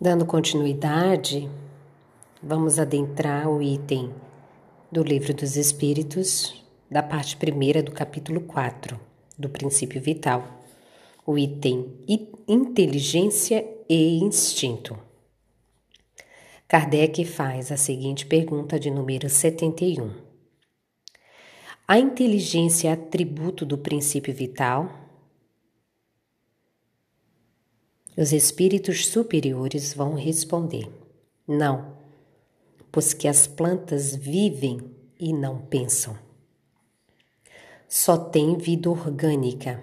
Dando continuidade, vamos adentrar o item do Livro dos Espíritos, da parte primeira do capítulo 4 do Princípio Vital, o item Inteligência e Instinto. Kardec faz a seguinte pergunta de número 71. A inteligência é atributo do princípio vital? Os espíritos superiores vão responder: não, pois que as plantas vivem e não pensam. Só tem vida orgânica.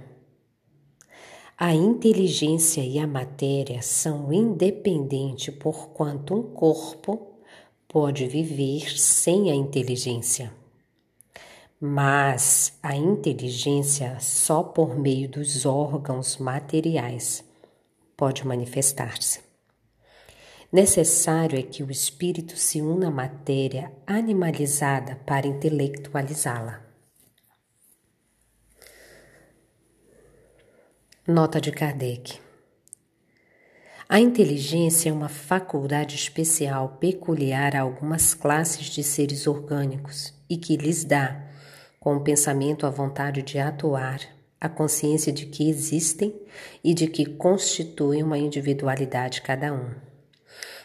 A inteligência e a matéria são independentes, porquanto um corpo pode viver sem a inteligência. Mas a inteligência só por meio dos órgãos materiais pode manifestar-se. Necessário é que o espírito se una à matéria animalizada para intelectualizá-la. Nota de Kardec. A inteligência é uma faculdade especial peculiar a algumas classes de seres orgânicos e que lhes dá, com o pensamento, a vontade de atuar a consciência de que existem e de que constituem uma individualidade cada um,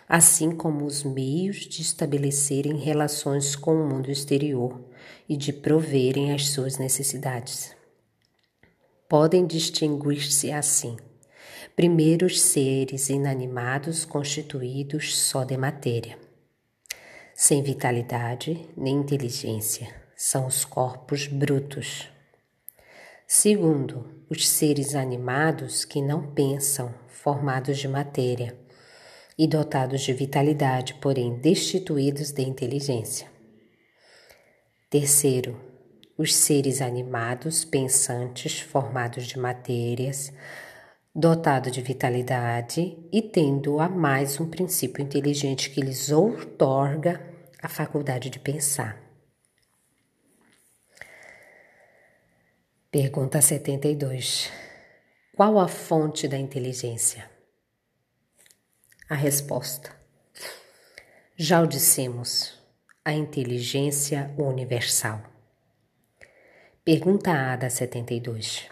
assim como os meios de estabelecerem relações com o mundo exterior e de proverem as suas necessidades. Podem distinguir-se assim: primeiro, os seres inanimados constituídos só de matéria, sem vitalidade nem inteligência, são os corpos brutos Segundo, os seres animados que não pensam, formados de matéria e dotados de vitalidade, porém destituídos de inteligência. Terceiro, os seres animados, pensantes, formados de matérias, dotados de vitalidade e tendo a mais um princípio inteligente que lhes outorga a faculdade de pensar. Pergunta 72. Qual a fonte da inteligência? A resposta. Já o dissemos, a inteligência universal. Pergunta A da 72.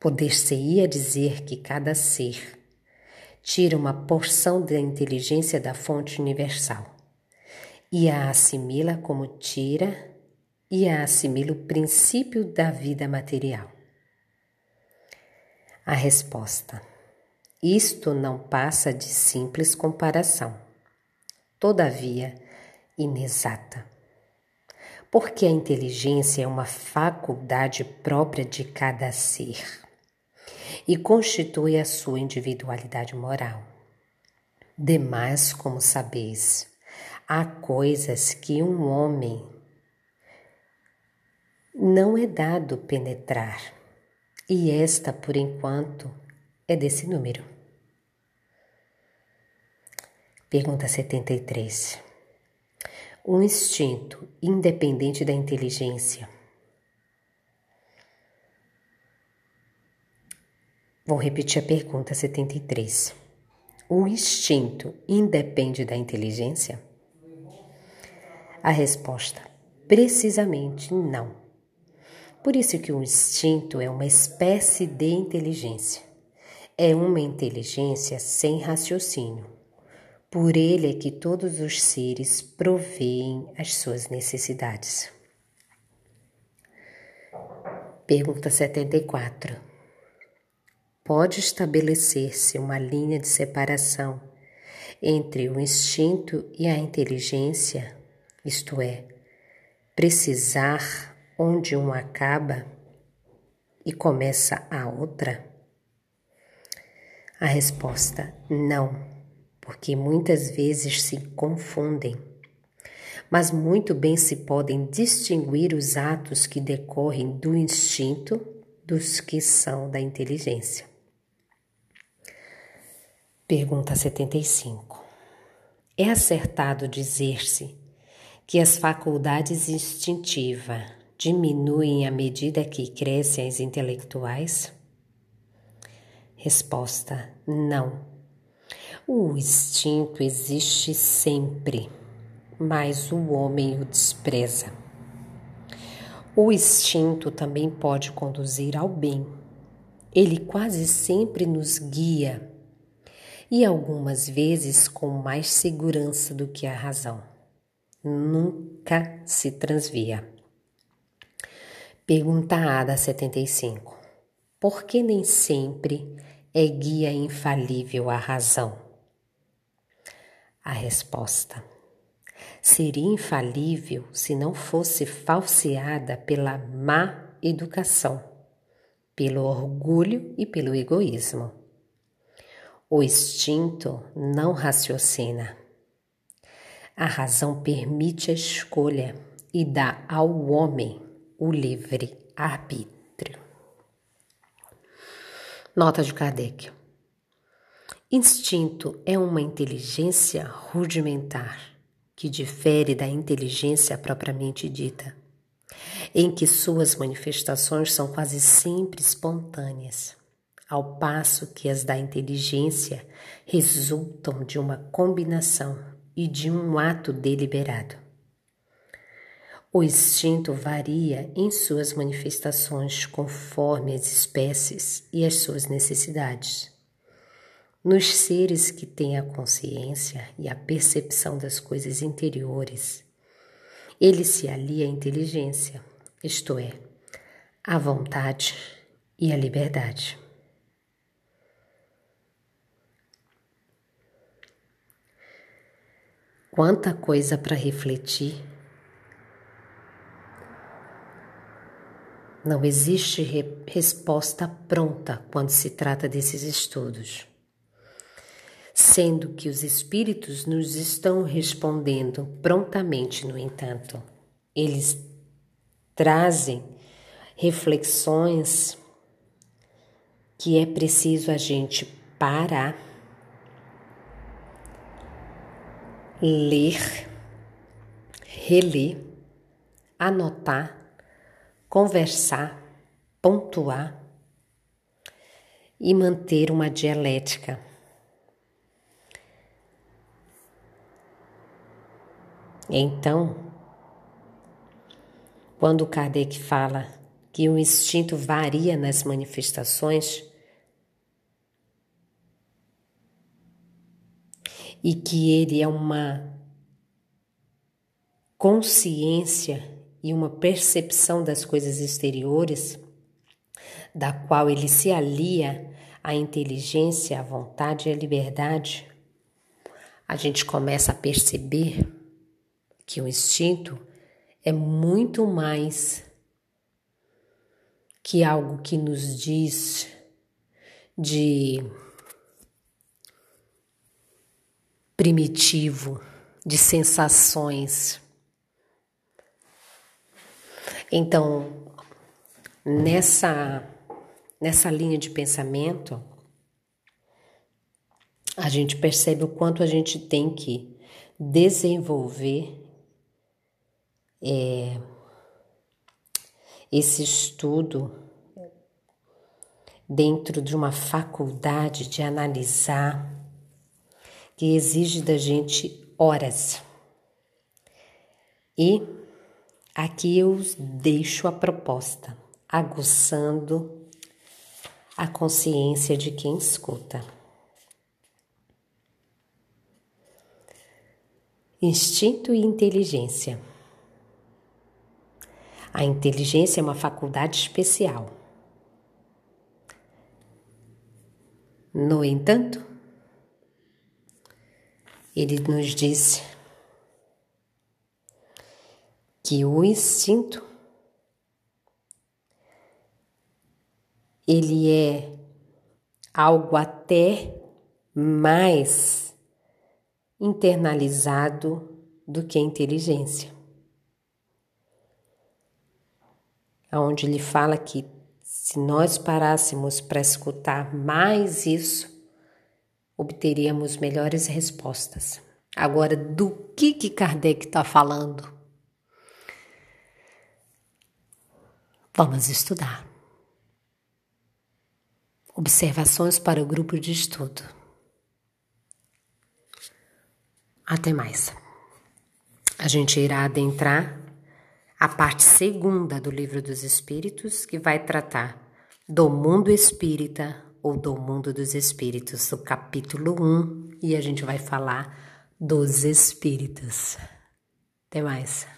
Poder-se-ia dizer que cada ser tira uma porção da inteligência da fonte universal e a assimila como tira e assimila o princípio da vida material? A resposta: isto não passa de simples comparação, todavia inexata. Porque a inteligência é uma faculdade própria de cada ser e constitui a sua individualidade moral. Demais, como sabeis, há coisas que um homem não é dado penetrar, e esta, por enquanto, é desse número. Pergunta 73. Um instinto independente da inteligência. Vou repetir a pergunta 73. O instinto independe da inteligência? A resposta: precisamente não. Por isso que o instinto é uma espécie de inteligência. É uma inteligência sem raciocínio. Por ele é que todos os seres proveem as suas necessidades. Pergunta 74. Pode estabelecer-se uma linha de separação entre o instinto e a inteligência, isto é, precisar onde um acaba e começa a outra? A resposta: não, porque muitas vezes se confundem. Mas muito bem se podem distinguir os atos que decorrem do instinto dos que são da inteligência. Pergunta 75. É acertado dizer-se que as faculdades instintiva diminuem à medida que crescem as intelectuais? Resposta: não. O instinto existe sempre, mas o homem o despreza. O instinto também pode conduzir ao bem. Ele quase sempre nos guia e algumas vezes com mais segurança do que a razão. Nunca se transvia. Pergunta A da 75. Por que nem sempre é guia infalível a razão? A resposta seria infalível se não fosse falseada pela má educação, pelo orgulho e pelo egoísmo. O instinto não raciocina. A razão permite a escolha e dá ao homem o livre arbítrio. Nota de Kardec. Instinto é uma inteligência rudimentar que difere da inteligência propriamente dita, em que suas manifestações são quase sempre espontâneas, ao passo que as da inteligência resultam de uma combinação e de um ato deliberado. O instinto varia em suas manifestações conforme as espécies e as suas necessidades. Nos seres que têm a consciência e a percepção das coisas interiores, ele se alia à inteligência, isto é, à vontade e à liberdade. Quanta coisa para refletir. Não existe re resposta pronta quando se trata desses estudos sendo que os espíritos nos estão respondendo prontamente, no entanto. Eles trazem reflexões que é preciso a gente parar, ler, reler, anotar, conversar, pontuar e manter uma dialética. Então, quando Kardec fala que o instinto varia nas manifestações e que ele é uma consciência e uma percepção das coisas exteriores, da qual ele se alia à inteligência, à vontade e à liberdade, a gente começa a perceber que o instinto é muito mais que algo que nos diz de primitivo, de sensações. Então, nessa nessa linha de pensamento, a gente percebe o quanto a gente tem que desenvolver é, esse estudo dentro de uma faculdade de analisar que exige da gente horas. E aqui eu deixo a proposta, aguçando a consciência de quem escuta. Instinto e inteligência. A inteligência é uma faculdade especial. No entanto, ele nos disse que o instinto ele é algo até mais internalizado do que a inteligência. onde ele fala que se nós parássemos para escutar mais isso, obteríamos melhores respostas. Agora, do que que Kardec está falando? Vamos estudar. Observações para o grupo de estudo. Até mais. A gente irá adentrar a parte segunda do Livro dos Espíritos, que vai tratar do mundo espírita ou do mundo dos espíritos, do capítulo 1, e a gente vai falar dos espíritos. Até mais.